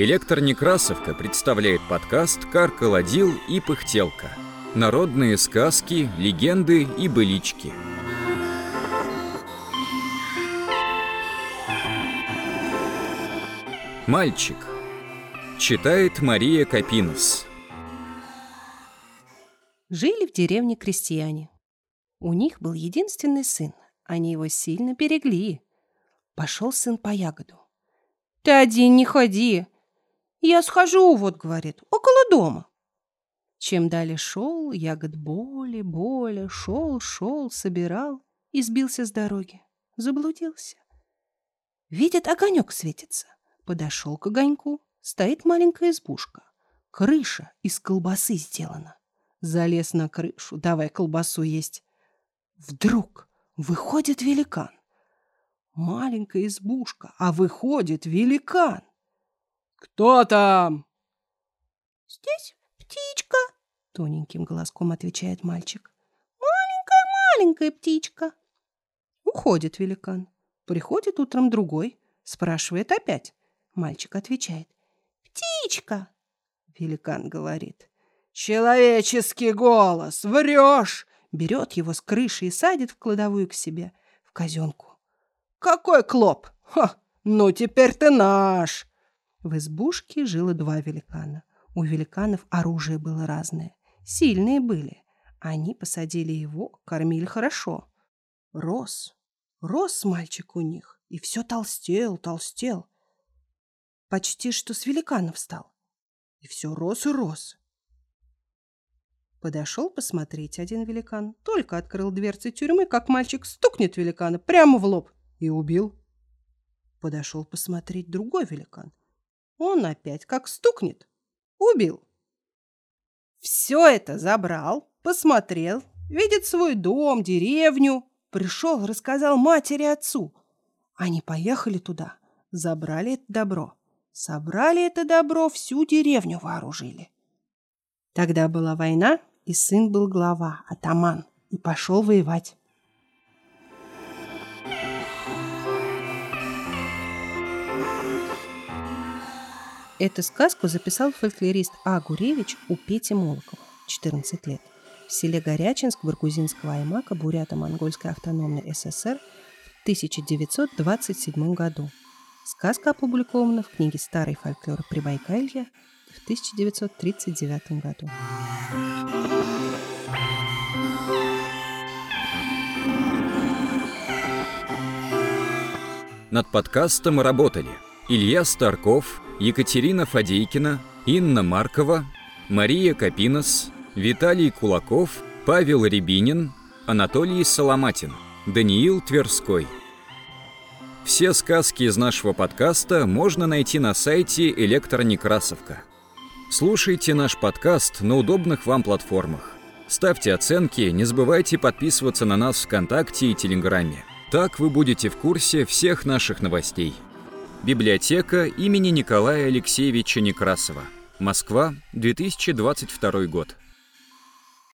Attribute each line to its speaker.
Speaker 1: Электронекрасовка представляет подкаст «Каркаладил и пыхтелка». Народные сказки, легенды и былички. Мальчик. Читает Мария Капинос.
Speaker 2: Жили в деревне крестьяне. У них был единственный сын. Они его сильно берегли. Пошел сын по ягоду. «Ты один не ходи!» «Я схожу, вот, — говорит, — около дома». Чем далее шел, ягод боли, боли, шел, шел, собирал и сбился с дороги. Заблудился. Видит, огонек светится. Подошел к огоньку. Стоит маленькая избушка. Крыша из колбасы сделана. Залез на крышу, давай колбасу есть. Вдруг выходит великан. Маленькая избушка, а выходит великан. «Кто там?» «Здесь птичка», — тоненьким голоском отвечает мальчик. «Маленькая-маленькая птичка». Уходит великан. Приходит утром другой, спрашивает опять. Мальчик отвечает. «Птичка!» Великан говорит. «Человеческий голос! Врешь!» Берет его с крыши и садит в кладовую к себе, в казенку. «Какой клоп! Ха! Ну, теперь ты наш!» В избушке жило два великана. У великанов оружие было разное. Сильные были. Они посадили его, кормили хорошо. Рос. Рос мальчик у них. И все толстел, толстел почти что с великанов стал. И все рос и рос. Подошел посмотреть один великан. Только открыл дверцы тюрьмы, как мальчик стукнет великана прямо в лоб и убил. Подошел посмотреть другой великан. Он опять как стукнет. Убил. Все это забрал, посмотрел, видит свой дом, деревню. Пришел, рассказал матери отцу. Они поехали туда, забрали это добро. Собрали это добро, всю деревню вооружили. Тогда была война, и сын был глава, атаман, и пошел воевать. Эту сказку записал фольклорист А. Гуревич у Пети Молокова, 14 лет, в селе Горячинск Баргузинского аймака Бурято-Монгольской автономной ССР в 1927 году. Сказка опубликована в книге «Старый фольклор Прибайкалья» в 1939 году.
Speaker 1: Над подкастом работали Илья Старков, Екатерина Фадейкина, Инна Маркова, Мария Капинос, Виталий Кулаков, Павел Рябинин, Анатолий Соломатин, Даниил Тверской – все сказки из нашего подкаста можно найти на сайте Электронекрасовка. Слушайте наш подкаст на удобных вам платформах. Ставьте оценки, не забывайте подписываться на нас ВКонтакте и Телеграме. Так вы будете в курсе всех наших новостей. Библиотека имени Николая Алексеевича Некрасова. Москва, 2022 год.